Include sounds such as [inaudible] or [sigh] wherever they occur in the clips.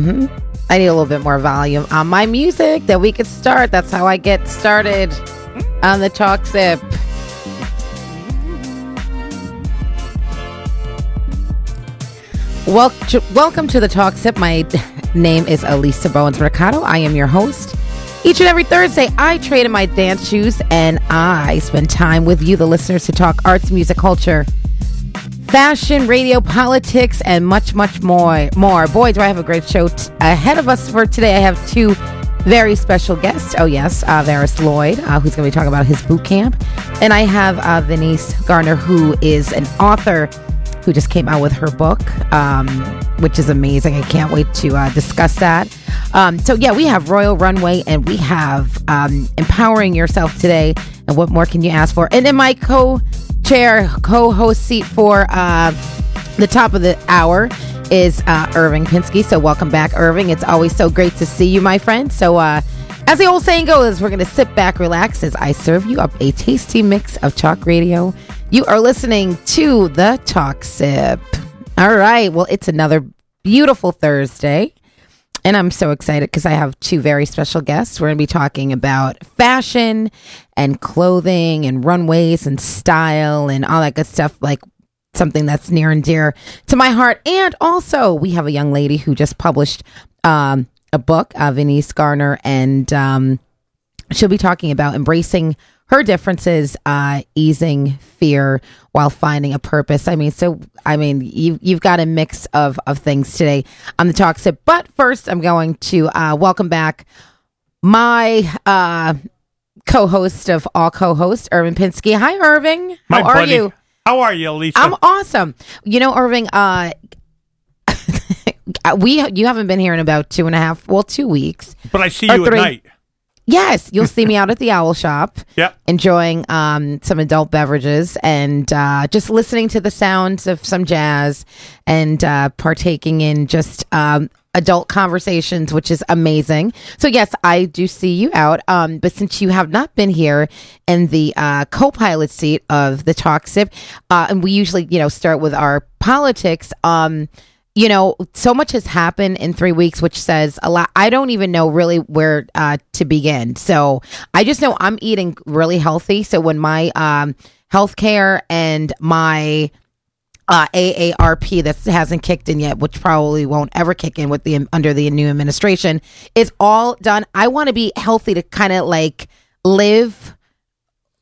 Mm-hmm. I need a little bit more volume on my music that we could start. That's how I get started on the talk sip. Wel- welcome to the talk sip. My name is Elisa Bowens Mercado. I am your host. Each and every Thursday, I trade in my dance shoes and I spend time with you, the listeners, to talk arts, music, culture, fashion, radio, politics, and much, much more. More. Boy, do I have a great show t- ahead of us for today. I have two very special guests. Oh, yes, uh, Vares Lloyd, uh, who's going to be talking about his boot camp. And I have uh, Venice Garner, who is an author who just came out with her book, um, which is amazing. I can't wait to uh, discuss that. Um, so, yeah, we have Royal Runway and we have um, Empowering Yourself today. And what more can you ask for? And in my co chair, co host seat for uh, the top of the hour is uh, Irving Pinsky. So, welcome back, Irving. It's always so great to see you, my friend. So, uh, as the old saying goes, we're going to sit back, relax as I serve you up a tasty mix of chalk radio. You are listening to the Talk Sip. All right. Well, it's another beautiful Thursday. And I'm so excited because I have two very special guests. We're going to be talking about fashion and clothing and runways and style and all that good stuff, like something that's near and dear to my heart. And also, we have a young lady who just published um, a book, uh, Venice Garner, and um, she'll be talking about embracing her differences, uh, easing fear while finding a purpose. I mean, so I mean, you you've got a mix of of things today on the talk sip. But first, I'm going to uh, welcome back my uh, co-host of all co-hosts, Irving Pinsky. Hi, Irving. How My are buddy. you? How are you, Lisa? I'm awesome. You know, Irving. Uh, [laughs] we you haven't been here in about two and a half, well, two weeks. but I see you at night. Yes, you'll see me [laughs] out at the Owl Shop. Yep. enjoying um, some adult beverages and uh, just listening to the sounds of some jazz and uh, partaking in just um, adult conversations, which is amazing. So, yes, I do see you out. Um, but since you have not been here in the uh, co pilot seat of the Talk Sip, uh, and we usually, you know, start with our politics. Um, you know, so much has happened in three weeks, which says a lot. I don't even know really where uh, to begin. So I just know I'm eating really healthy. So when my um, healthcare and my uh, AARP that hasn't kicked in yet, which probably won't ever kick in with the under the new administration, is all done. I want to be healthy to kind of like live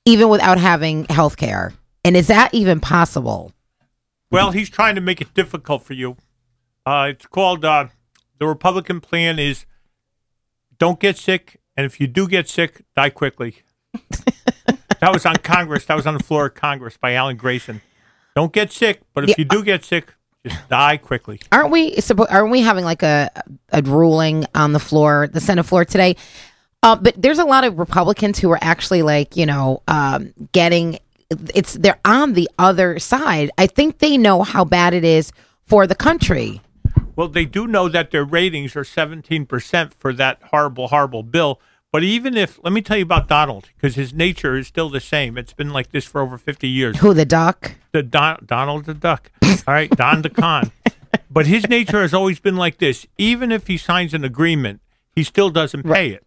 even without having health care. And is that even possible? Well, he's trying to make it difficult for you. Uh, it's called uh, the Republican plan is don't get sick, and if you do get sick, die quickly. [laughs] that was on Congress. That was on the floor of Congress by Alan Grayson. Don't get sick, but if Yeah. you do get sick, just die quickly. Aren't we? suppo- Aren't we having like a a ruling on the floor, the Senate floor today? Uh, but there's a lot of Republicans who are actually like you know um, getting it's they're on the other side. I think they know how bad it is for the country. Well, they do know that their ratings are 17% for that horrible, horrible bill. But even if, let me tell you about Donald, because his nature is still the same. It's been like this for over 50 years. Who the duck? the Don, Donald the Duck. All right, Don the Con. [laughs] But his nature has always been like this. Even if he signs an agreement, he still doesn't pay it.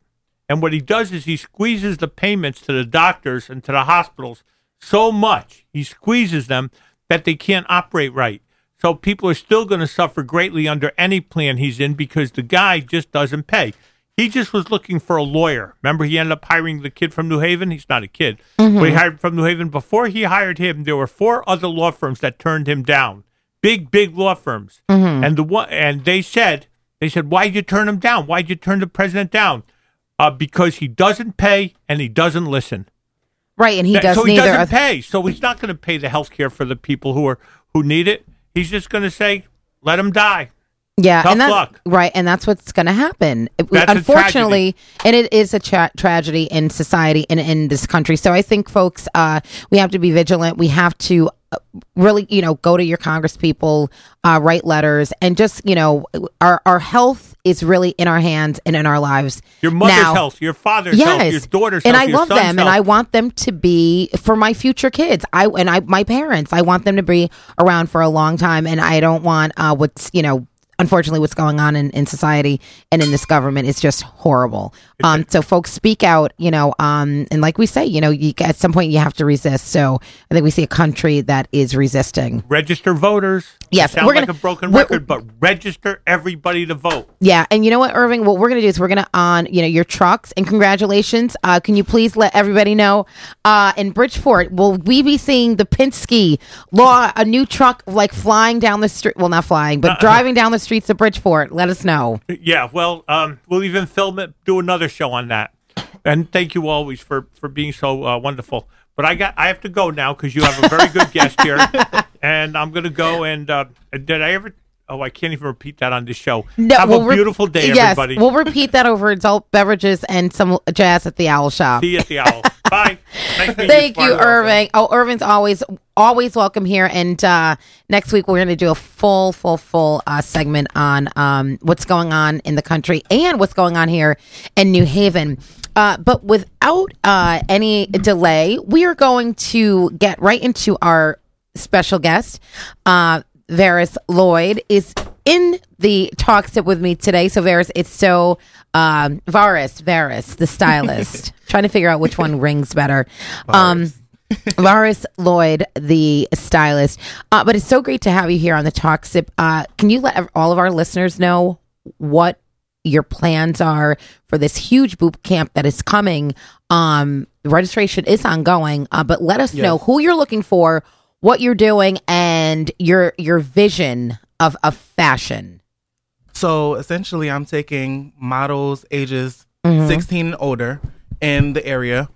And what he does is he squeezes the payments to the doctors and to the hospitals so much, he squeezes them that they can't operate right. So people are still going to suffer greatly under any plan he's in because the guy just doesn't pay. He just was looking for a lawyer. Remember, he ended up hiring the kid from New Haven. He's not a kid, but he hired from New Haven. Before he hired him, there were four other law firms that turned him down. Big, big law firms, and the one and they said, they said, why'd you turn him down? Why'd you turn the president down? Uh, because he doesn't pay and he doesn't listen. Right, and he does so he doesn't pay. So he's not going to pay the health care for the people who are who need it. He's just going to say, let him die. Yeah, Tough and that, luck. right, and that's what's going to happen. That's Unfortunately, and it is a tra- tragedy in society and in this country. So I think, folks, uh, we have to be vigilant. We have to really, you know, go to your Congress people, uh, write letters, and just, you know, our our health is really in our hands and in our lives. Your mother's now. health, your father's health, your daughter's health. and health, I love them, and. I want them to be for my future kids. I and I, my parents, I want them to be around for a long time, and I don't want uh, what's you know unfortunately what's going on in, in society and in this government is just horrible. Um, so folks speak out, you know, um, and like we say, you know, you, at some point you have to resist. So I think we see a country that is resisting. Register voters. Yes, we're gonna- like a broken record, but register everybody to vote. Yeah, and you know what, Irving? What we're gonna do is we're gonna on you know your trucks and congratulations. Uh, can you please let everybody know? Uh, in Bridgeport, will we be seeing the Pinsky law a new truck like flying down the street? Well, not flying, but driving down the streets of Bridgeport. Let us know. Yeah, well, um, we'll even film it, do another show on that. And thank you always for for being so uh, wonderful. But I got I have to go now because you have a very good guest here, [laughs] and I'm going to go. And uh, did I ever? Oh, I can't even repeat that on this show. have we'll a re- beautiful day, yes, everybody. we'll repeat that over adult beverages and some jazz at the Owl Shop. See you at the owl. [laughs] Bye. Nice Thank you. Irving. Oh, Irving's always always welcome here. And uh, next week we're going to do a full, full, full uh, segment on um, what's going on in the country and what's going on here in New Haven. Uh, but without uh, any delay, we are going to get right into our special guest. Uh, Vares Lloyd is in the talk sip with me today. So Vares, it's so um, Vares, Vares, the stylist. [laughs] Trying to figure out which one rings better. Um, Vares Lloyd, the stylist. Uh, but it's so great to have you here on the talk sip. Uh, can you let all of our listeners know what your plans are for this huge boot camp that is coming? Um, registration is ongoing, uh, but let us know who you're looking for, what you're doing, and your your vision of of fashion. So essentially, I'm taking models ages Mm-hmm. 16 and older in the area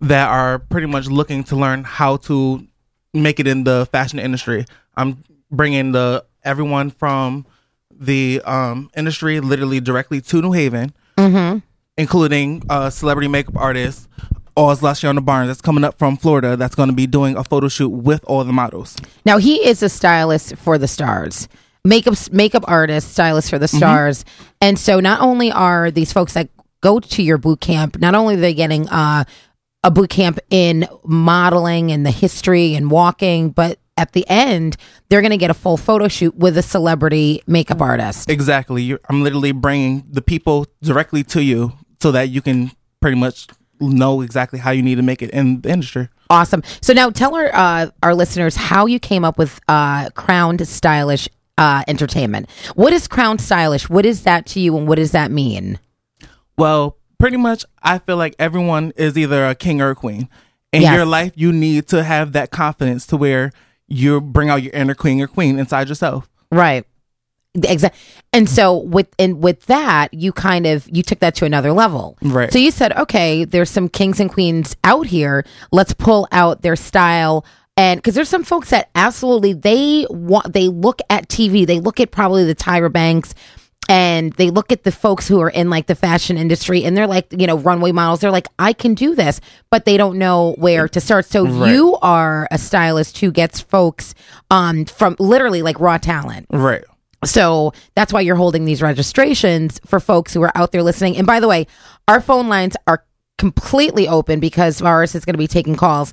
that are pretty much looking to learn how to make it in the fashion industry. I'm bringing the everyone from the um, industry literally directly to New Haven, Mm-hmm. including uh, celebrity makeup artist Oz Lashiona Barnes that's coming up from Florida that's going to be doing a photo shoot with all the models. Now he is a stylist for the stars, makeup makeup artist, stylist for the Mm-hmm. stars, and so not only are these folks that go to your boot camp, not only are they getting uh, a boot camp in modeling and the history and walking, but at the end they're going to get a full photo shoot with a celebrity makeup artist. Exactly. You're, I'm literally bringing the people directly to you so that you can pretty much know exactly how you need to make it in the industry. Awesome. So now tell our uh, our listeners how you came up with uh, Crowned Stylish uh, Entertainment. What is Crowned Stylish? What is that to you, and what does that mean? Well, pretty much, I feel like everyone is either a king or a queen. In Yes. your life, you need to have that confidence to where you bring out your inner queen or queen inside yourself. Right. Exactly. And so with and with that, you kind of you took that to another level. Right. So you said, okay, there's some kings and queens out here. Let's pull out their style. And because there's some folks that absolutely they want they look at TV, they look at probably the Tyra Banks and they look at the folks who are in like the fashion industry and they're like, you know, runway models. They're like, I can do this, but they don't know where to start. So you are a stylist who gets folks um from literally like raw talent. Right. So that's why you're holding these registrations for folks who are out there listening. And by the way, our phone lines are completely open because Vares is going to be taking calls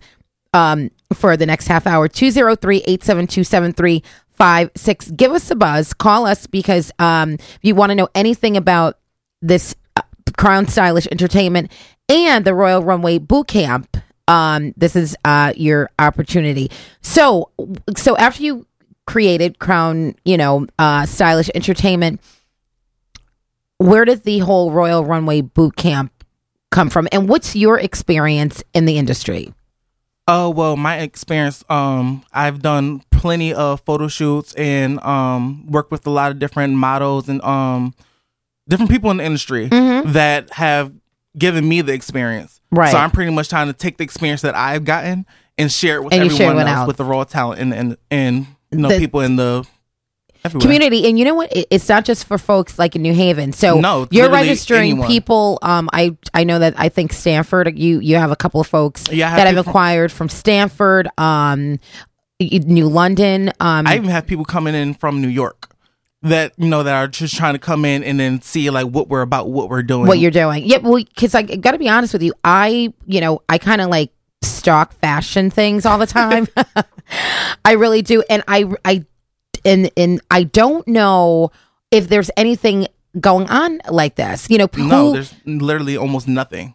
um, for the next half hour. 203 872 7356. Give us a buzz. Call us because um, if you want to know anything about this uh, Crown Stylish Entertainment and the Royal Runway Boot Camp. Um, this is uh, your opportunity. So, so after you created Crown, you know, uh, Stylish Entertainment, where did the whole Royal Runway Boot Camp come from, and what's your experience in the industry? Oh well, my experience. Um, I've done plenty of photo shoots and um worked with a lot of different models and um different people in the industry that have given me the experience. Right. So I'm pretty much trying to take the experience that I've gotten and share it with And everyone it else with the raw talent and and and you know The- people in the everywhere. community and you know what it's not just for folks like in new haven so No, you're registering anyone. people um i i know that i think Stamford you you have a couple of folks Yeah, that have acquired from Stamford um new london um I even have people coming in from New York that you know that are just trying to come in and then see like what we're about, what we're doing. what you're doing. Yeah, well, because I got to be honest with you, I you know I kind of like stock fashion things all the time. [laughs] I really do, and I I and and I don't know if there's anything going on like this. You know, who, No, there's literally almost nothing.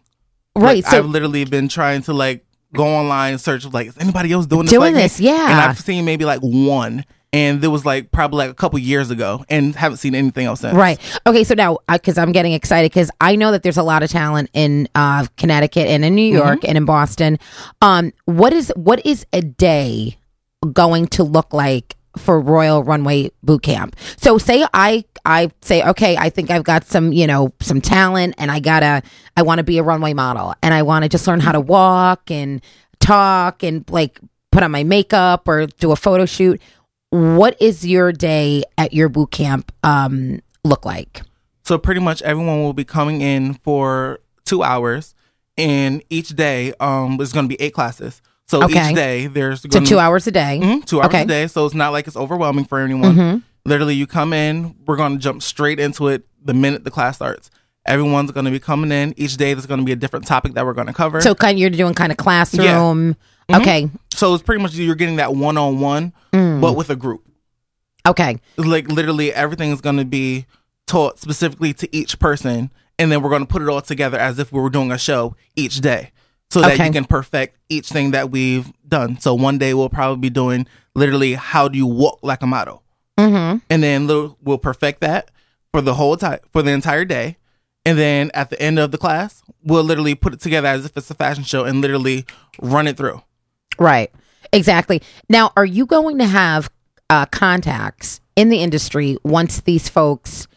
right. Like, so I've literally been trying to like go online and search like is anybody else doing this Doing like me? this, yeah. And I've seen maybe like one, and there was like probably like a couple years ago, and haven't seen anything else since. Right. Okay. So now, because I'm getting excited because I know that there's a lot of talent in uh, Connecticut and in New Mm-hmm. York and in Boston. Um, what is what is a day going to look like for Royal Runway Boot Camp? So say I I say okay, I think I've got some you know some talent and I gotta I want to be a runway model and I want to just learn how to walk and talk and like put on my makeup or do a photo shoot. What is your day at your boot camp um, look like? So pretty much everyone will be coming in for two hours, and each day um is going to be eight classes. So Okay. each day there's So gonna, two hours a day. Mhm, two hours Okay. a day. So it's not like it's overwhelming for anyone. Mhm. Literally, you come in, we're going to jump straight into it the minute the class starts. Everyone's going to be coming in. Each day, there's going to be a different topic that we're going to cover. So kind you're doing kind of classroom. Okay. So it's pretty much you're getting that one on one, but with a group. Okay. Like literally, everything is going to be taught specifically to each person, and then we're going to put it all together as if we were doing a show each day, so that Okay. you can perfect each thing that we've done. So one day we'll probably be doing literally how do you walk like a model, Mm-hmm. and then we'll perfect that for the whole time for the entire day. And then at the end of the class, we'll literally put it together as if it's a fashion show and literally run it through. Right. Exactly. Now, are you going to have uh, contacts in the industry once these folks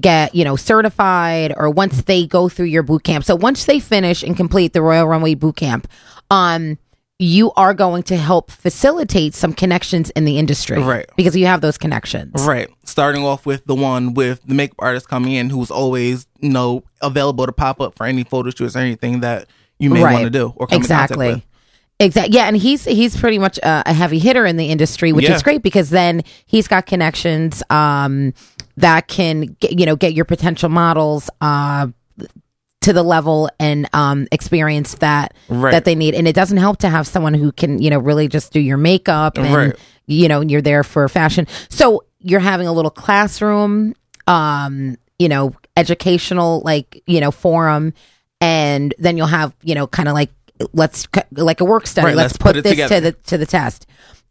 get, you know, certified or once they go through your boot camp? So once they finish and complete the Royal Runway boot camp, um, you are going to help facilitate some connections in the industry, Right. Because you have those connections, Right. Starting off with the one with the makeup artist coming in who's always, you know, available to pop up for any photo shoots or anything that you may want to do or come in contact exactly. with. Exactly. Yeah, and he's he's pretty much a, a heavy hitter in the industry, which Yeah. is great because then he's got connections um, that can get, you know get your potential models uh, to the level and um, experience that Right. that they need. And it doesn't help to have someone who can you know really just do your makeup and Right. you know you're there for fashion. So you're having a little classroom, um, you know, educational like you know forum, and then you'll have you know kind of like let's like a work study. Right, let's, let's put, put this together. to the to the test.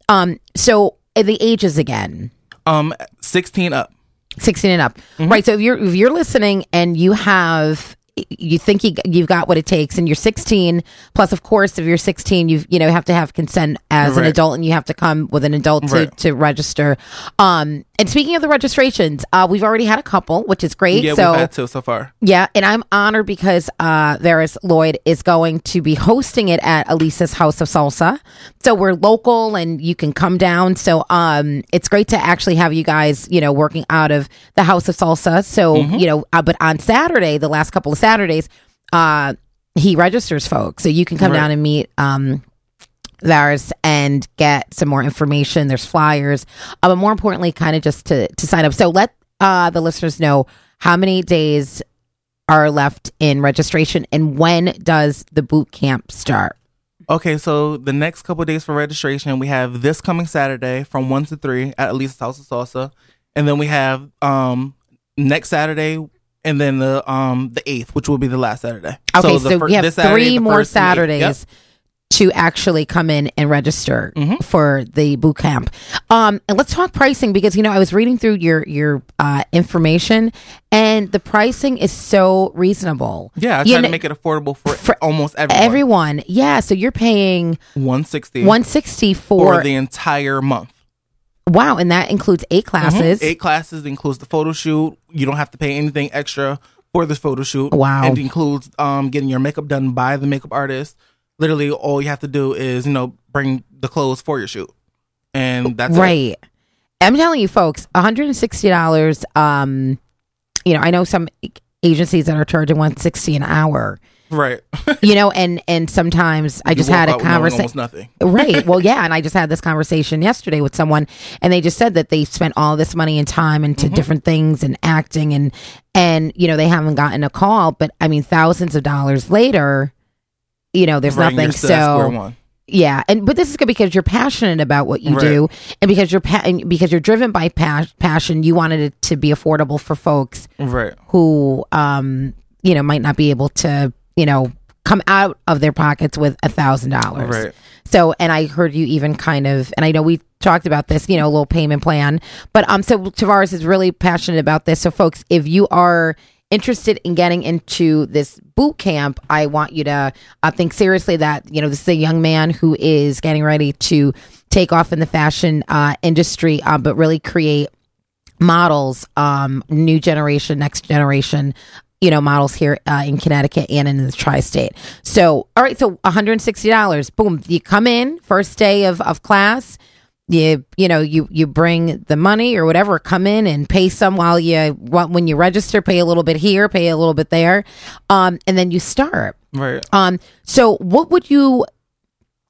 Um, so uh, the ages again. Um, 16 up. 16 and up. Mm-hmm. Right. So if you're if you're listening and you have you think you, you've got what it takes and you're 16 plus of course if you're 16 you you know have to have consent as an adult and you have to come with an adult to, Right. to register um and speaking of the registrations uh we've already had a couple which is great Yeah, so we've had two so far. yeah, and I'm honored because uh Vares Lloyd is going to be hosting it at Elisa's House of Salsa. So we're local and you can come down. So um it's great to actually have you guys, you know, working out of the House of Salsa. So, you know, uh, but on Saturday, the last couple of Saturdays, uh he registers folks. So you can come Right. down and meet um and get some more information. There's flyers, uh, but more importantly, kind of just to to sign up. So let uh, the listeners know how many days are left in registration and when does the boot camp start? Okay, so the next couple of days for registration, we have this coming Saturday from 1 to 3 at Elisa's House of Salsa. And then we have um next Saturday and then the um the 8th, which will be the last Saturday. Okay, so, the fir- we have this Saturday, three more first, and the eighth. Saturdays Yep. to actually come in and register Mhm. for the boot camp. Um, and let's talk pricing because you know I was reading through your your uh, information and the pricing is so reasonable. Yeah, I You try know, to make it affordable for, for almost everyone. everyone. Yeah, so you're paying 160 one sixty for for the entire month. Wow, and that includes eight classes. Eight classes includes the photo shoot. You don't have to pay anything extra for this photo shoot. Wow. It includes um getting your makeup done by the makeup artist. Literally all you have to do is, you know, bring the clothes for your shoot. And that's it. right. I'm telling you, folks, $160. Um, you know, I know some agencies that are charging 160 an hour. Right. [laughs] You know, and and sometimes I just had a out with knowing conversation. Nothing. [laughs] right. [laughs] Well, yeah, and I just had this conversation yesterday with someone, and they just said that they spent all this money and time into Mm-hmm. different things and acting, and and you know they haven't gotten a call, but I mean thousands of dollars later, you know, there's Right, nothing. So. Yeah, and but this is good because you're passionate about what you Right. do, and because you're pa- and because you're driven by pa- passion. You wanted it to be affordable for folks Right. who, um, you know, might not be able to, you know, come out of their pockets with a thousand dollars. Right. So, and I heard you even kind of, and I know we talked about this, you know, a little payment plan, but um, so Tavares is really passionate about this. So, folks, if you are interested in getting into this boot camp, I want you to uh, think seriously that you know this is a young man who is getting ready to take off in the fashion uh, industry, uh, but really create models, um, new generation, next generation, you know, models here uh, in Connecticut and in the tri-state. So, all right, so one hundred and sixty dollars. Boom, you come in first day of of class. You you know you you bring the money or whatever. Come in and pay some while you when you register. Pay a little bit here, pay a little bit there, um, and then you start. Right. Um, so what would you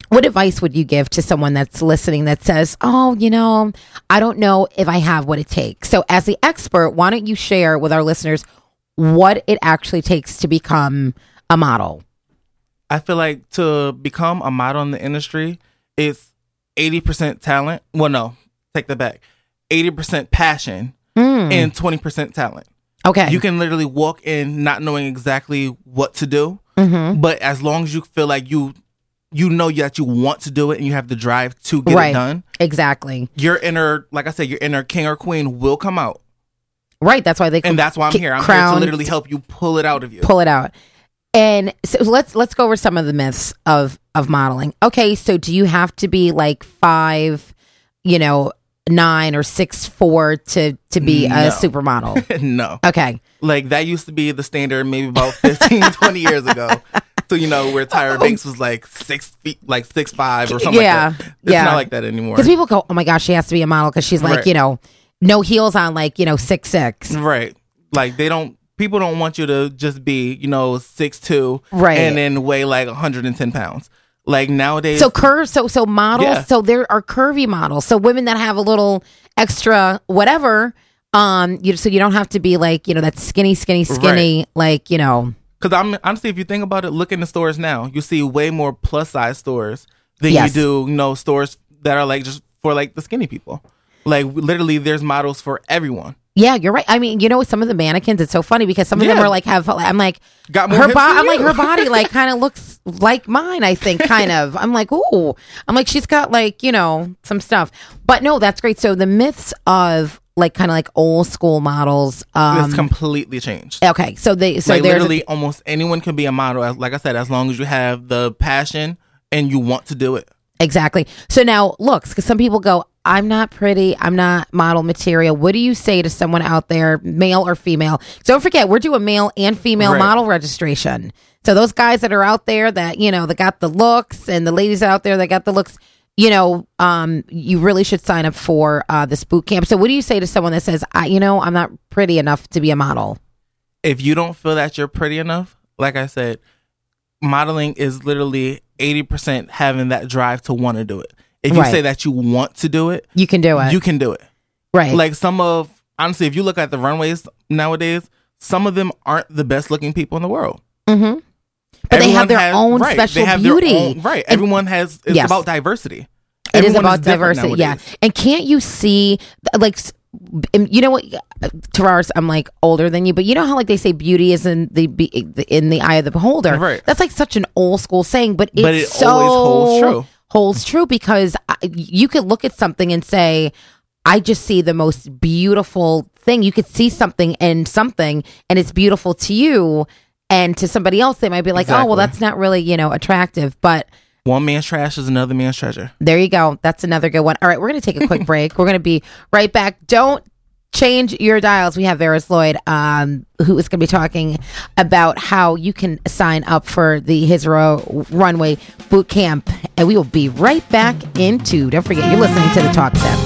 what advice would you give to someone that's listening that says, "Oh, you know, I don't know if I have what it takes." So as the expert, why don't you share with our listeners what it actually takes to become a model? I feel like to become a model in the industry, it's eighty percent talent. Well, no, take that back. Eighty percent passion and twenty percent talent. Okay. You can literally walk in not knowing exactly what to do, Mm-hmm. but as long as you feel like you you know that you want to do it and you have the drive to get Right. it done, exactly. your inner, like I said, your inner king or queen will come out, Right, that's why they and that's why I'm here. I'm here to literally help you pull it out of you. pull it out. And so let's let's go over some of the myths of of modeling. Okay, so do you have to be like five, you know, nine or six four to to be No. a supermodel? [laughs] no, Okay. like that used to be the standard maybe about 15, [laughs] 20 years ago. So you know where Tyra oh. Banks was like six feet, like six five or something Yeah, like that. It's yeah. not like that anymore. Because people go, oh my gosh, she has to be a model because she's like, Right. you know, no heels on, like you know, six six. Right. Like they don't people don't want you to just be, you know, six two Right. and then weigh like 110 pounds. Like nowadays So curve, so so models, Yeah. so there are curvy models. So women that have a little extra whatever, um, you so you don't have to be like you know that skinny, skinny, skinny, like you know, Cause I'm honestly, if you think about it, look in the stores now. You see way more plus size stores than Yes. you do, you know, stores that are like just for like the skinny people. Like literally, there's models for everyone. Yeah, you're right. I mean, you know, some of the mannequins, it's so funny because some of them are like have. I'm like, Got more her body. I'm like her body, [laughs] like kind of looks like mine. I think kind of. I'm like, ooh. I'm like she's got like you know some stuff, but no, that's great. So the myths of like kind of like old school models. Um, it's completely changed. okay, so they so like literally, almost anyone can be a model. As- Like I said, as long as you have the passion and you want to do it. Exactly. So now looks, because some people go, I'm not pretty, I'm not model material. What do you say to someone out there, male or female? Don't forget, we're doing male and female Right. model registration. So those guys that are out there that, you know, that got the looks and the ladies out there that got the looks, you know, um, you really should sign up for uh, this boot camp. So what do you say to someone that says, I, you know, I'm not pretty enough to be a model? if you don't feel that you're pretty enough, like I said, modeling is literally 80% having that drive to want to do it. If you Right. say that you want to do it, You can do it. you can do it. right. Like some of, honestly, if you look at the runways nowadays, some of them aren't the best looking people in the world. mm-hmm. But they have their own special they have their beauty. right. And- Everyone has, it's Yes. about diversity. It is Everyone about different diversity, yeah. nowadays. And can't you see, like, s- you know what, Tavares? I'm like older than you, but you know how like they say beauty is in the be- in the eye of the beholder. Right. That's like such an old school saying, but it's But it so always holds true. Holds true because I, you could look at something and say, I just see the most beautiful thing. You could see something and something, and it's beautiful to you. And to somebody else, they might be like, "Oh, well, that's not really, you know, attractive." But One man's trash is another man's treasure. there you go. That's another good one. All right, we're going to take a quick [laughs] break. We're going to be right back. Don't change your dials. We have Vares Lloyd, um, who is going to be talking about how you can sign up for the his Royal Runway Boot Camp. And we will be right back in two. Don't forget, you're listening to the Talk Sip.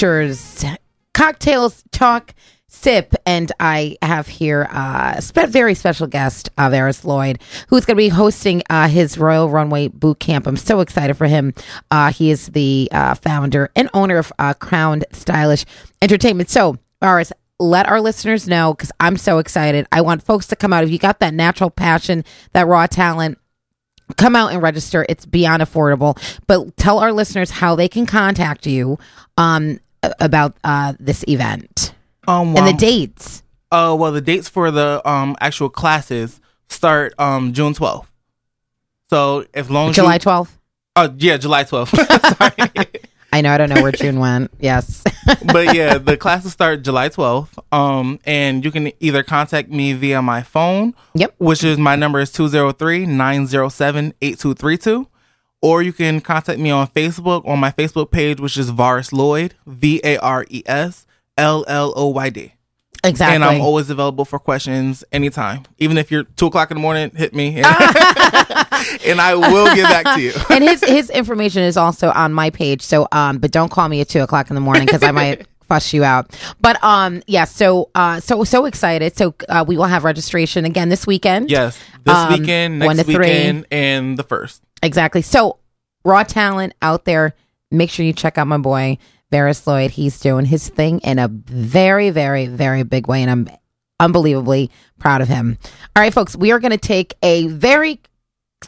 Cocktails Talk Sip, and I have here uh, a spe- very special guest, uh, Vares Lloyd, who's going to be hosting uh, his Royal Runway Boot Camp. I'm so excited for him. Uh, he is the uh, founder and owner of uh, Crowned Stylish Entertainment. So, Vares, let our listeners know because I'm so excited. I want folks to come out. If you got that natural passion, that raw talent, come out and register. It's beyond affordable. But tell our listeners how they can contact you um, about uh, this event Um, and the dates. Uh, well, the dates for the um actual classes start um June 12th. So as long as July 12th. Oh yeah, July 12th. [laughs] Sorry. [laughs] I know I don't know where June went. Yes. [laughs] but yeah, the classes start July 12th. Um, and you can either contact me via my phone, Yep. which is my number is 203-907-8232, or you can contact me on Facebook on my Facebook page, which is Vares Lloyd, V A R E S L L O Y D. exactly. And I'm always available for questions anytime. Even if you're two o'clock in the morning, hit me, [laughs] and, and I will get back to you. and his his information is also on my page. So um, but don't call me at two o'clock in the morning because I might [laughs] fuss you out. But um, yeah. So uh, so so excited. So uh, we will have registration again this weekend. Yes, this Um, weekend, one next to three. weekend, and the first. Exactly. So raw talent out there. Make sure you check out my boy Vares Lloyd. He's doing his thing in a very, very, very big way, and I'm unbelievably proud of him. All right, folks, we are going to take a very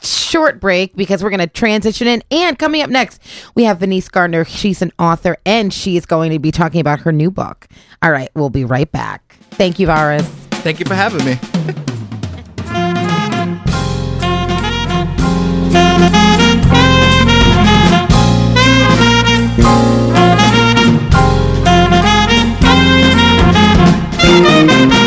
short break because we're going to transition in. And coming up next, we have Venice Gardner. She's an author, and she is going to be talking about her new book. All right, we'll be right back. Thank you, Vares. Thank you for having me. [laughs] Welcome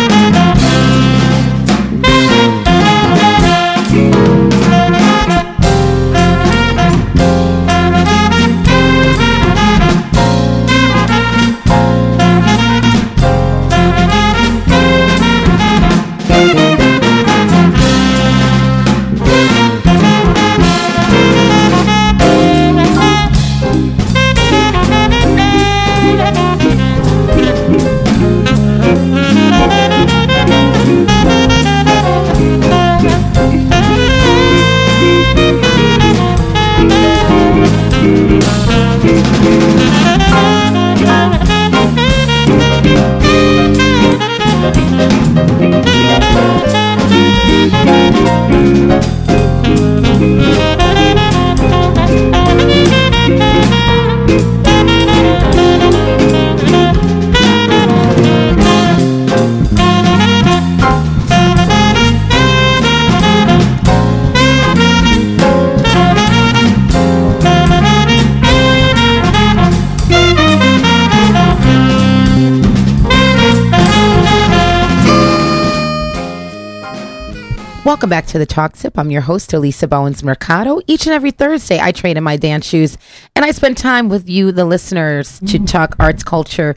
back to the Talk Sip. I'm your host, Elisa Bowens Mercado. Each and every Thursday, I trade in my dance shoes and I spend time with you, the listeners, to talk arts, culture,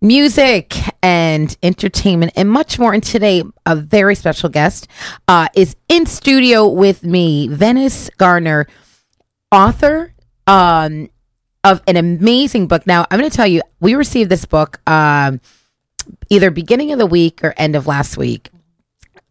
music, and entertainment, and much more. And today, a very special guest uh, is in studio with me, Venice Garner, author um, of an amazing book. Now, I'm going to tell you, we received this book um, either beginning of the week or end of last week.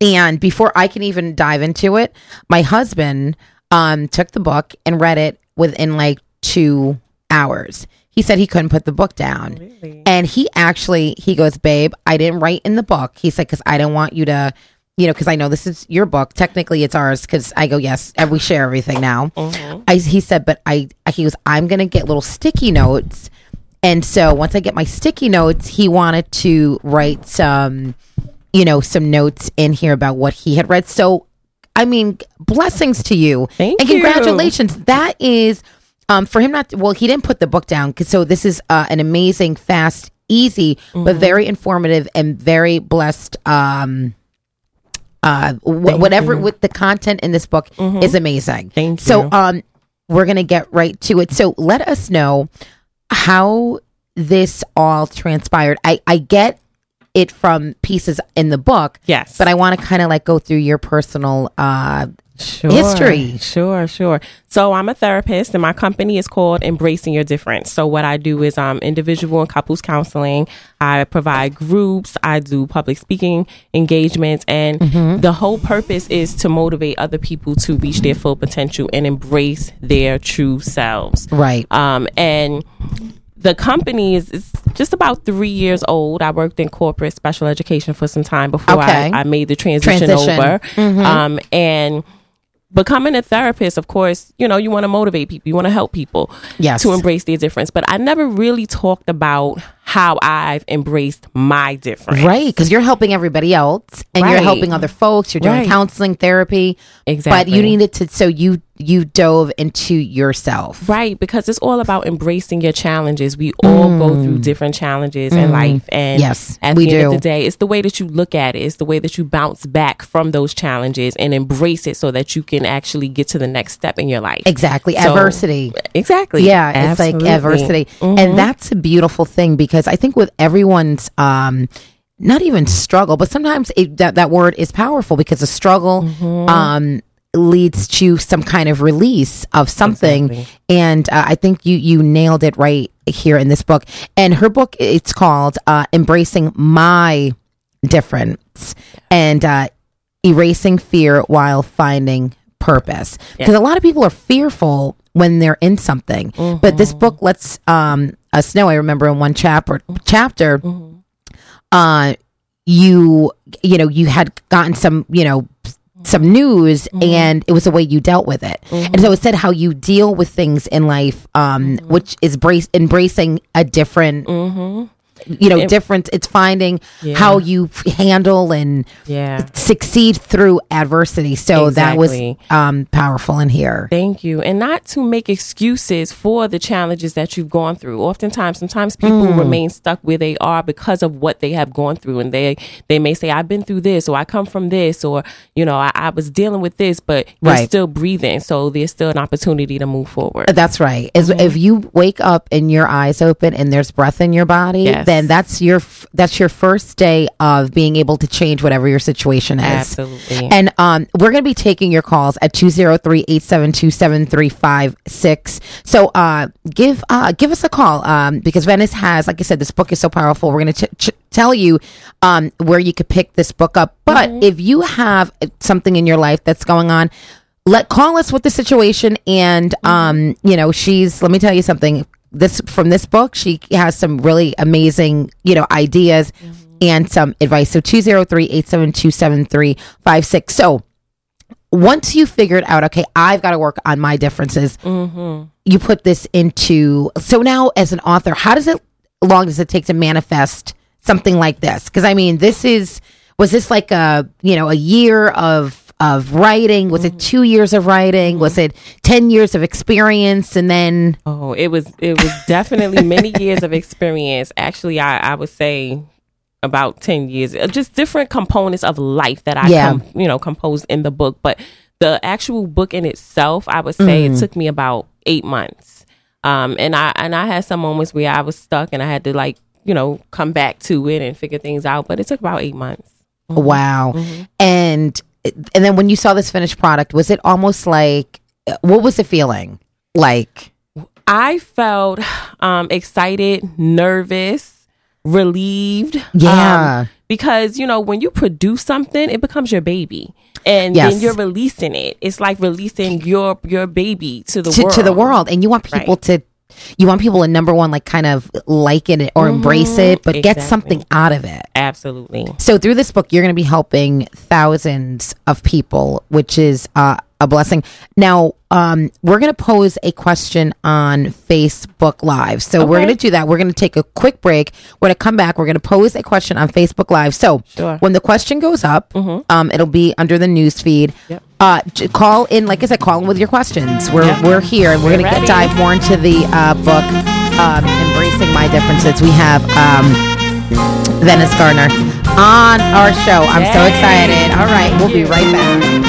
And before I can even dive into it, my husband um, took the book and read it within like two hours. He said he couldn't put the book down. And he actually, he goes, Babe, I didn't write in the book. He said, because I don't want you to, you know, because I know this is your book. Technically, it's ours. Because I go, Yes, and we share everything now. I, he said, But I, he goes, I'm going to get little sticky notes. And so once I get my sticky notes, he wanted to write some you know, some notes in here about what he had read. So, I mean, blessings to you. Thank and you. congratulations. That is um for him not to, well, he didn't put the book down so this is uh, an amazing, fast, easy, Mm-hmm. but very informative and very blessed um uh wh- whatever with the content in this book is amazing. Mm-hmm. Thank So, you. um we're going to get right to it. So, let us know how this all transpired. I I get it from pieces in the book. Yes. But I want to kind of like go through your personal uh Sure, history. Sure, sure. So I'm a therapist, and my company is called Embracing Your Difference. So what I do is um individual and couples counseling. I provide groups. I do public speaking engagements, and Mm-hmm. the whole purpose is to motivate other people to reach their full potential and embrace their true selves. Right. Um, and the company is, is just about three years old. I worked in corporate special education for some time before Okay. I, I made the transition, Transition. Mm-hmm. over. Um, and becoming a therapist, of course, you know, you want to motivate people, you want to help people Yes. to embrace their difference. But I never really talked about how I've embraced my difference. Right, because you're helping everybody else, and you're helping other folks. You're doing Right. counseling, therapy. Exactly. But you needed to, so you you dove into yourself. Right, because it's all about embracing your challenges. We all go through different challenges in life, and Mm. Yes, at we the end do. of the day, it's the way that you look at it. It's the way that you bounce back from those challenges and embrace it, so that you can actually get to the next step in your life. Exactly, So- adversity. Exactly. Yeah, it's like Absolutely. adversity, and that's a beautiful thing because I think with everyone's um, not even struggle, but sometimes it, that that word is powerful because a struggle um leads to some kind of release of something, Exactly. and uh, I think you you nailed it right here in this book. And her book, it's called uh, "Embracing My Difference," and uh, erasing fear while finding purpose. Because a lot of people are fearful when they're in something. But this book lets um us know i remember in one chapter chapter uh you you know you had gotten some you know some news and it was the way you dealt with it. And so it said how you deal with things in life um which is brace embracing a different you know different it's finding how you handle and Yeah. succeed through adversity. So that was um, powerful in here. Thank you. And not to make excuses for the challenges that you've gone through. Oftentimes, sometimes people Hmm. remain stuck where they are because of what they have gone through. And they, they may say, I've been through this, or I come from this, or, you know, I, I was dealing with this, but you're Right. still breathing. So there's still an opportunity to move forward. That's right. Is if you wake up and your eyes open and there's breath in your body, Yes. Then that's your that's your first day of being able to change whatever your situation is. Absolutely. And um, we're going to be taking your calls at 203-872-7356. So uh, give uh, give us a call um, because Venice has, like I said, this book is so powerful. We're going to ch- ch- tell you um, where you could pick this book up. But if you have something in your life that's going on, let call us with the situation and um you know she's let me tell you something this from this book she has some really amazing you know ideas mm-hmm. and some advice. So 203-872-7356 so once you figured out okay i've got to work on my differences mm-hmm. you put this into so now as an author how does it long does it take to manifest something like this? Because i mean this is was this like a you know a year of of writing was it two years of writing was it 10 years of experience and then Oh, it was it was definitely many [laughs] years of experience. Actually, I, I would say about ten years. Uh, Just different components of life that I Yeah. com- you know composed in the book. But the actual book in itself, I would say Mm. it took me about eight months. Um, and I and I had some moments where I was stuck and I had to like you know come back to it and figure things out. But it took about eight months. wow and and then when you saw this finished product was it almost like what was the feeling like I felt um, excited, nervous, relieved. Yeah. um, because, you know, when you produce something, it becomes your baby. And Yes. then you're releasing it. It's like releasing your your baby to the to, world. to the world and you want people to you want people to number one like kind of like it or embrace it but get something out of it. Absolutely. So through this book, you're going to be helping thousands of people, which is uh, a blessing. Now, um, we're going to pose a question on Facebook Live. So we're going to do that. We're going to take a quick break. We're going to come back. We're going to pose a question on Facebook Live. So Sure. when the question goes up, um, it'll be under the news feed. Yep. Uh, call in, like I said, call in with your questions. We're Yep. we're here, and we're, We're going to dive more into the uh, book, um, embracing my differences. We have. Um, Venice Gardner on our show. I'm so excited. All right, we'll be right back.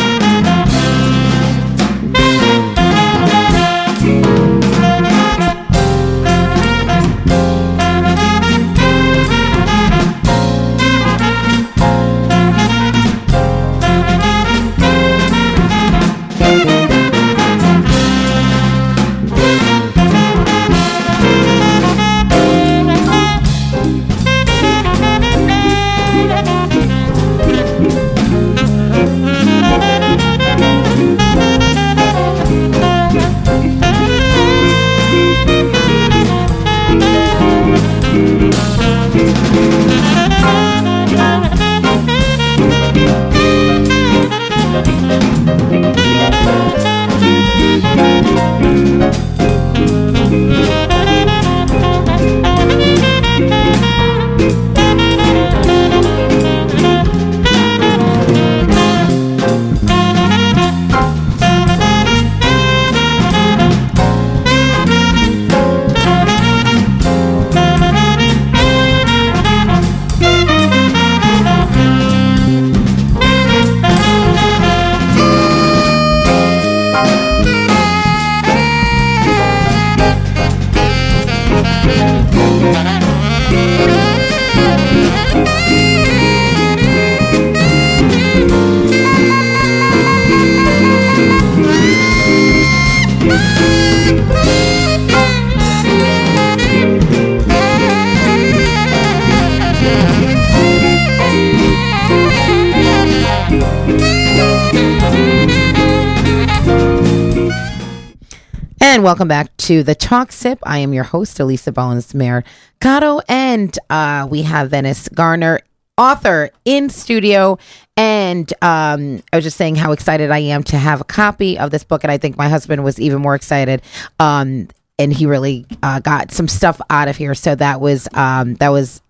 Welcome back to the Talk Sip. I am your host, Elisa Bones Mercado, and uh, we have Venice Garner, author, in studio. And um, I was just saying how excited I am to have a copy of this book, and I think my husband was even more excited. Um, and he really uh, got some stuff out of here, so that was um, that was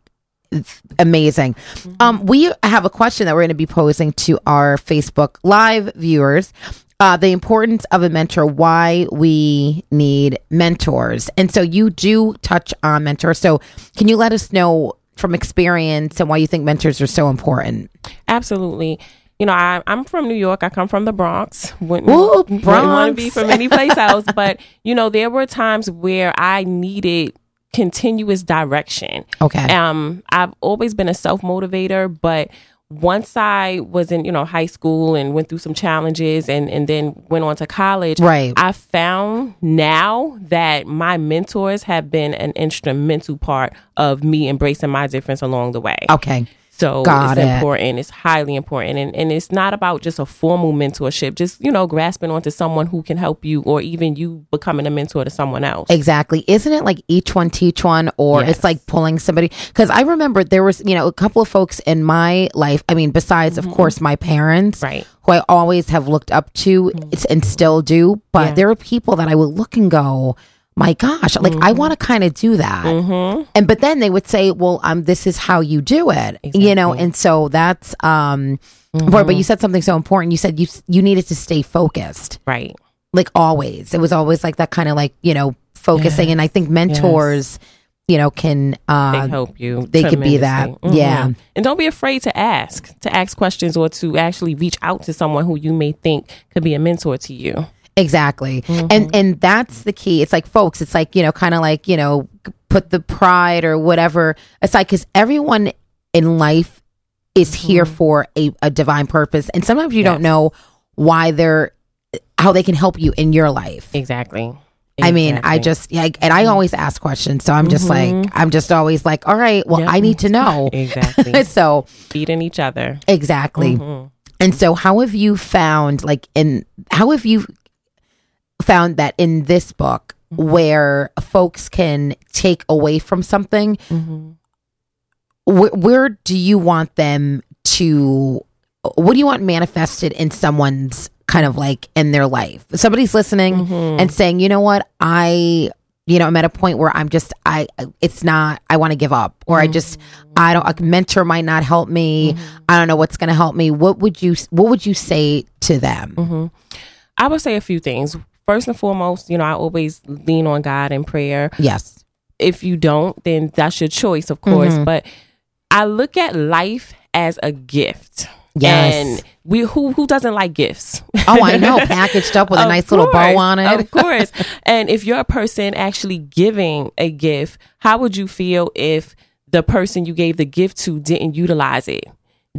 amazing. Um, we have a question that we're going to be posing to our Facebook Live viewers. Uh, the importance of a mentor, why we need mentors. And so you do touch on mentors. So can you let us know from experience and why you think mentors are so important? Absolutely. You know, I, I'm from New York. I come from the Bronx. Wouldn't, Ooh, wouldn't want to Bronx. be from any place else. [laughs] But, you know, there were times where I needed continuous direction. Okay. Um, I've always been a self motivator, but once I was in, you know, high school and went through some challenges and, and then went on to college, Right. I found now that my mentors have been an instrumental part of me embracing my difference along the way. Okay. So Got it's it. important. It's highly important. And, and it's not about just a formal mentorship, just, you know, grasping onto someone who can help you or even you becoming a mentor to someone else. Exactly. Isn't it like each one teach one or Yes. it's like pulling somebody? Because I remember there was, you know, a couple of folks in my life. I mean, besides, of course, my parents, Mm-hmm. Right. who I always have looked up to it's- and still do. But Yeah. there are people that I would look and go, my gosh, like Mm-hmm. I want to kind of do that. And but then they would say, well, um, this is how you do it, you know. And so that's um, boy, but you said something so important. You said you you needed to stay focused Right. like always. It was always like that kind of like, you know, focusing. And I think mentors, you know, can, They uh, help you. they could be that. tremendously. Yeah. And don't be afraid to ask, to ask questions or to actually reach out to someone who you may think could be a mentor to you. Exactly. Mm-hmm. And, and that's the key. It's like, folks, it's like, you know, kind of like, you know, put the pride or whatever aside because everyone in life is here mm-hmm. for a, a divine purpose. And sometimes you don't know why they're, how they can help you in your life. Exactly. I mean, I just yeah, and I mm-hmm. always ask questions, so I'm just like I'm just always like, all right, well, Yep. I need to know. [laughs] Exactly. [laughs] so feeding each other. exactly. And so, how have you found like in how have you found that in this book mm-hmm. where folks can take away from something? Mm-hmm. Where, where do you want them to? What do you want manifested in someone's kind of like in their life? Somebody's listening mm-hmm. and saying, you know what, I, you know, I'm at a point where I'm just, I, it's not, I want to give up, or I just, I don't, a mentor might not help me. I don't know what's going to help me. What would you, what would you say to them? I would say a few things. First and foremost, you know, I always lean on God in prayer. Yes. If you don't, then that's your choice, of course. Mm-hmm. But I look at life as a gift. Yes. And we who who doesn't like gifts? Oh, I know. Packaged up with a [laughs] nice little bow on it. Of course. and if you're a person actually giving a gift, how would you feel if the person you gave the gift to didn't utilize it?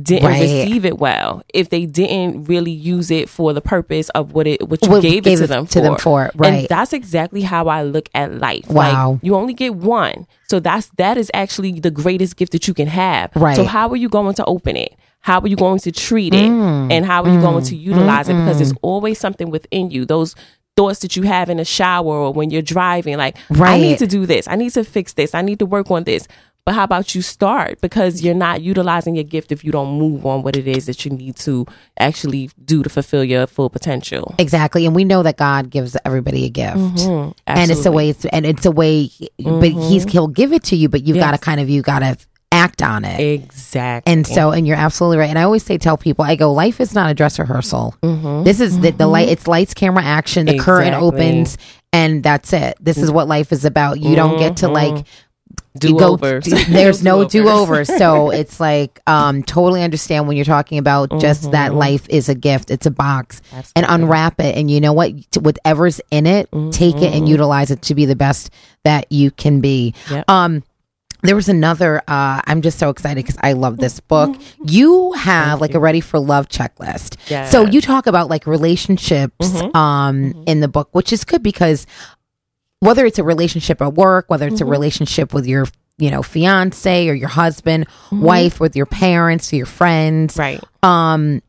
Didn't Right. receive it well. If they didn't really use it for the purpose of what it what you What gave, gave it it to them to for. them for, right. And that's exactly how I look at life. Wow. Like you only get one. So that's that is actually the greatest gift that you can have. Right. So how are you going to open it? How are you going to treat it? Mm. And how are you going to utilize it? Because there's always something within you. Those thoughts that you have in a shower or when you're driving, like, right. I need to do this. I need to fix this. I need to work on this. But how about you start? Because you're not utilizing your gift if you don't move on what it is that you need to actually do to fulfill your full potential. Exactly. And we know that God gives everybody a gift. And it's a Mm-hmm. Mm-hmm. way, it's, and it's a way, but he's, he'll give it to you, but you've got to kind of, you got to act on it. Exactly. And so, and you're absolutely right. And I always say, tell people, I go, life is not a dress rehearsal. Mm-hmm. This is the, the light, it's lights, camera, action. The curtain opens, and that's it. This is what life is about. You don't get to like, do overs. [laughs] there's no do over. So [laughs] it's like, um, totally understand when you're talking about just that life is a gift. It's a box and unwrap it. And you know what? Whatever's in it, take it and utilize it to be the best that you can be. Yep. Um, there was another uh i'm just so excited because i love this [laughs] book you have like a ready for love checklist so you talk about like relationships um in the book which is good because whether it's a relationship at work whether it's a relationship with your you know fiance or your husband wife with your parents your friends right. um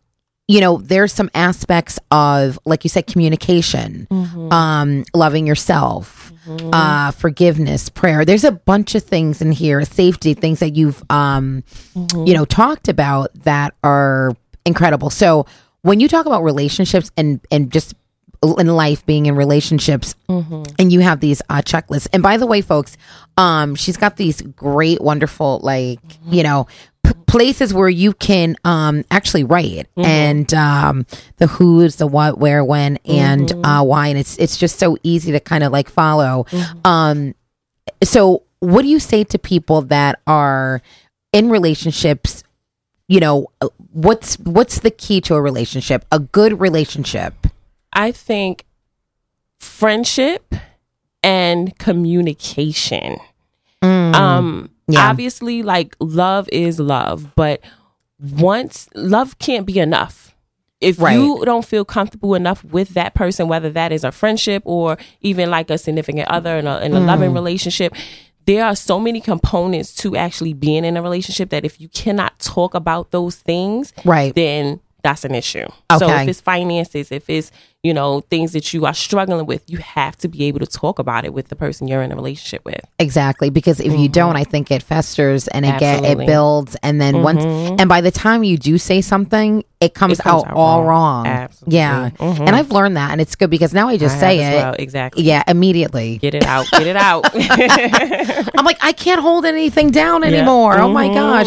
you know, there's some aspects of, like you said, communication, um, loving yourself, uh, forgiveness, prayer. There's a bunch of things in here, safety, things that you've, um, you know, talked about that are incredible. So when you talk about relationships and, and just in life being in relationships and you have these uh, checklists. And by the way folks um she's got these great wonderful like you know p- places where you can um actually write. And um the who's the what where when and uh why. And it's it's just so easy to kind of like follow. Um so what do you say to people that are in relationships? You know uh, what's what's the key to a relationship? A good relationship I think friendship and communication. Um Yeah. obviously like love is love, but once love can't be enough. If Right. you don't feel comfortable enough with that person, whether that is a friendship or even like a significant other in a, in a Mm. loving relationship, there are so many components to actually being in a relationship that if you cannot talk about those things, Right. then that's an issue. Okay. So if it's finances, if it's, you know, things that you are struggling with, you have to be able to talk about it with the person you're in a relationship with. Exactly, because if you mm-hmm. don't, I think it festers and it get it builds, and then once mm-hmm. and by the time you do say something, it comes, It comes out, out all wrong. wrong. Absolutely. Yeah, and I've learned that, and it's good because now I just I say it. well. Exactly. Yeah, immediately. Get it out. Get it out. [laughs] [laughs] I'm like, I can't hold anything down anymore. Oh my gosh.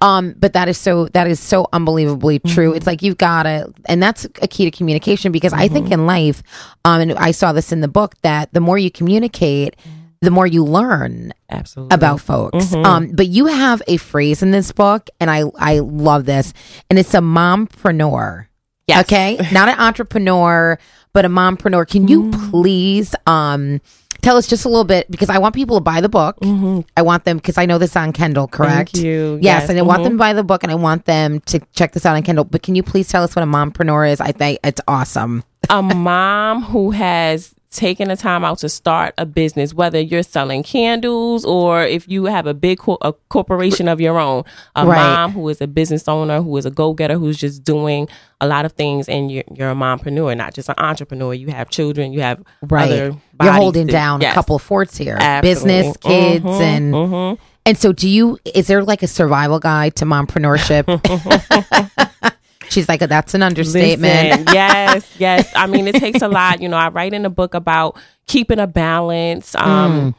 Um, but that is so that is so unbelievably true. It's like you've got to, and that's a key to communication because I think in life, um, and I saw this in the book that the more you communicate, the more you learn Absolutely. about folks. Um, but you have a phrase in this book, and I I love this, and it's a mompreneur. Yes. Okay, [laughs] not an entrepreneur, but a mompreneur. Can you please um tell us just a little bit because I want people to buy the book. I want them because I know this on Kindle, correct? you. Yes, Yes. and I want them to buy the book, and I want them to check this out on Kindle. But can you please tell us what a mompreneur is? I think it's awesome. A mom who has taken the time out to start a business, whether you're selling candles or if you have a big co- a corporation of your own, a Right. mom who is a business owner, who is a go getter, who's just doing a lot of things, and you're, you're a mompreneur, not just an entrepreneur. You have children, you have Right. other You're holding down a couple of forts here. Absolutely. Business, kids, Mhm, and mhm. and so do you is there like a survival guide to mompreneurship? [laughs] She's like, that's an understatement. Listen, yes, [laughs] yes. I mean, it takes a lot. You know, I write in a book about keeping a balance, um,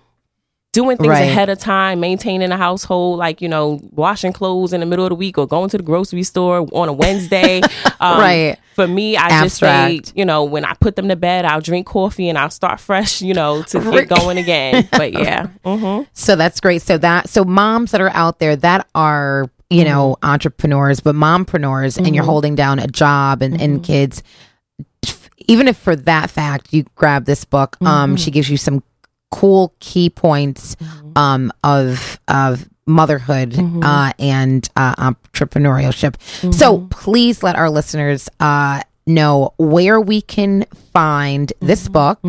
doing things Mm. Right. ahead of time, maintaining a household, like you know, washing clothes in the middle of the week or going to the grocery store on a Wednesday. [laughs] um, Right. For me, I just say, you know, when I put them to bed, I'll drink coffee and I'll start fresh. You know, to get going again. But [laughs] yeah, hmm So that's great. So that so moms that are out there that are you know entrepreneurs, but mompreneurs, and you're holding down a job and, and kids. Even if for that fact you grab this book, um, she gives you some cool key points um of of motherhood uh and uh entrepreneurship. So please let our listeners uh know where we can find this book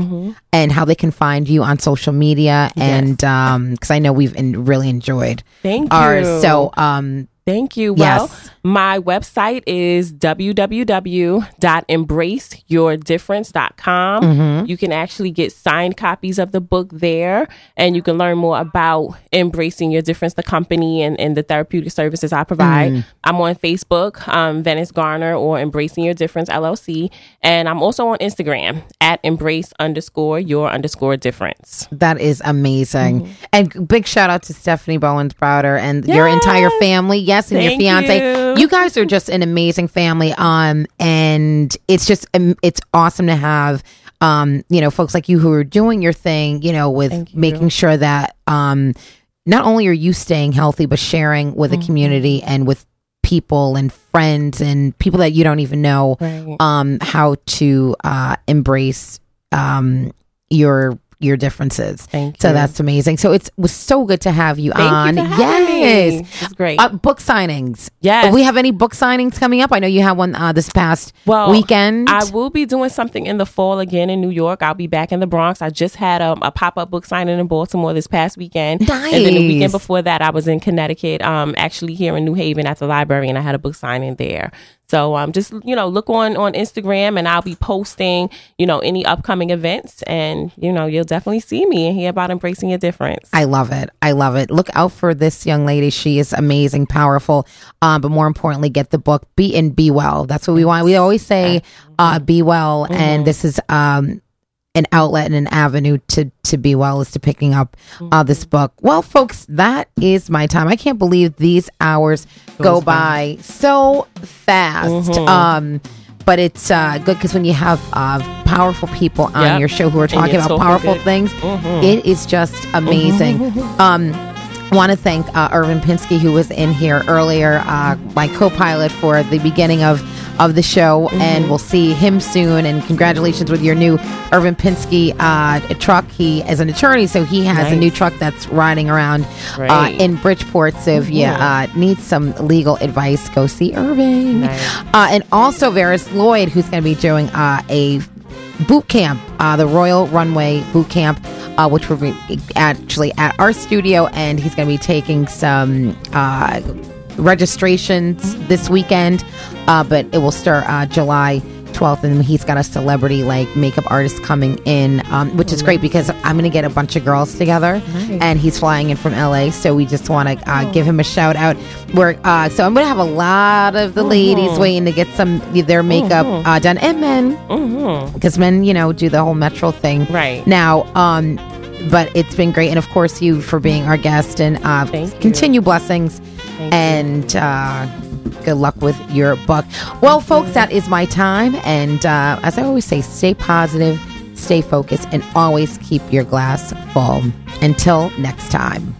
and how they can find you on social media and um because I know we've in, really enjoyed thank you. So um Thank you. Well, Yes. My website is www.embraceyourdifference.com. Mm-hmm. You can actually get signed copies of the book there, and you can learn more about Embracing Your Difference, the company, and, and the therapeutic services I provide. Mm. I'm on Facebook, um, Venice Garner, or Embracing Your Difference LLC. And I'm also on Instagram at embrace underscore your underscore difference. that is amazing. And big shout out to Stephanie Bowens Browder and your entire family. Yes, and Thank your fiance. you. Guys are just an amazing family. Um and it's just um, it's awesome to have um you know folks like you who are doing your thing, you know, with you. making sure that um not only are you staying healthy but sharing with Mm-hmm. the community and with people and friends and people that you don't even know Right. um how to uh embrace um your your differences Thank you. so that's amazing so it's was so good to have you Thank on you yes me. It's great. uh, book signings Yes. we have any book signings coming up i know you had one uh this past well, weekend I will be doing something in the fall again in New York. I'll be back in the Bronx. I just had um, a pop up book signing in Baltimore this past weekend. Nice. And then the weekend before that, I was in Connecticut, um, actually here in New Haven at the library, and I had a book signing there. So um, just you know, look on on Instagram, and I'll be posting you know any upcoming events, and you know you'll definitely see me and hear about embracing your difference. I love it. I love it. Look out for this young lady. She is amazing, powerful. Um, but more importantly, get the book. Be and be well. That's what we want. We always say, uh, be well, and this is um an outlet and an avenue to to be well is to picking up uh, this book. Well, folks, that is my time. I can't believe these hours go by so fast. Um, but it's uh, good because when you have uh, powerful people on Yep. your show who are talking about talking powerful good. things, it is just amazing. Um, want to thank uh, Irvin Pinsky who was in here earlier, uh, my co-pilot for the beginning of of the show, and we'll see him soon. And congratulations with your new Irvin Pinsky uh, truck. He is an attorney, so he has a new truck that's riding around uh, in Bridgeport. So if you uh, need some legal advice, go see Irving. Nice. Uh, and also Vares Lloyd, who's going to be doing uh, a boot camp, uh, the Royal Runway boot camp, uh, which will be actually at our studio, and he's going to be taking some uh, registrations this weekend, uh, but it will start uh, July. 12th and he's got a celebrity like makeup artist coming in um, which is great because i'm gonna get a bunch of girls together and he's flying in from la so we just want to uh, give him a shout out. We're uh, so i'm gonna have a lot of the ladies waiting to get some their makeup uh, done and men. Because men you know do the whole metro thing. Right. now um but it's been great and of course you for being our guest and uh Thank you. continue blessings and uh good luck with your book. Well, folks, that is my time. And uh, as I always say, stay positive, stay focused, and always keep your glass full. Until next time.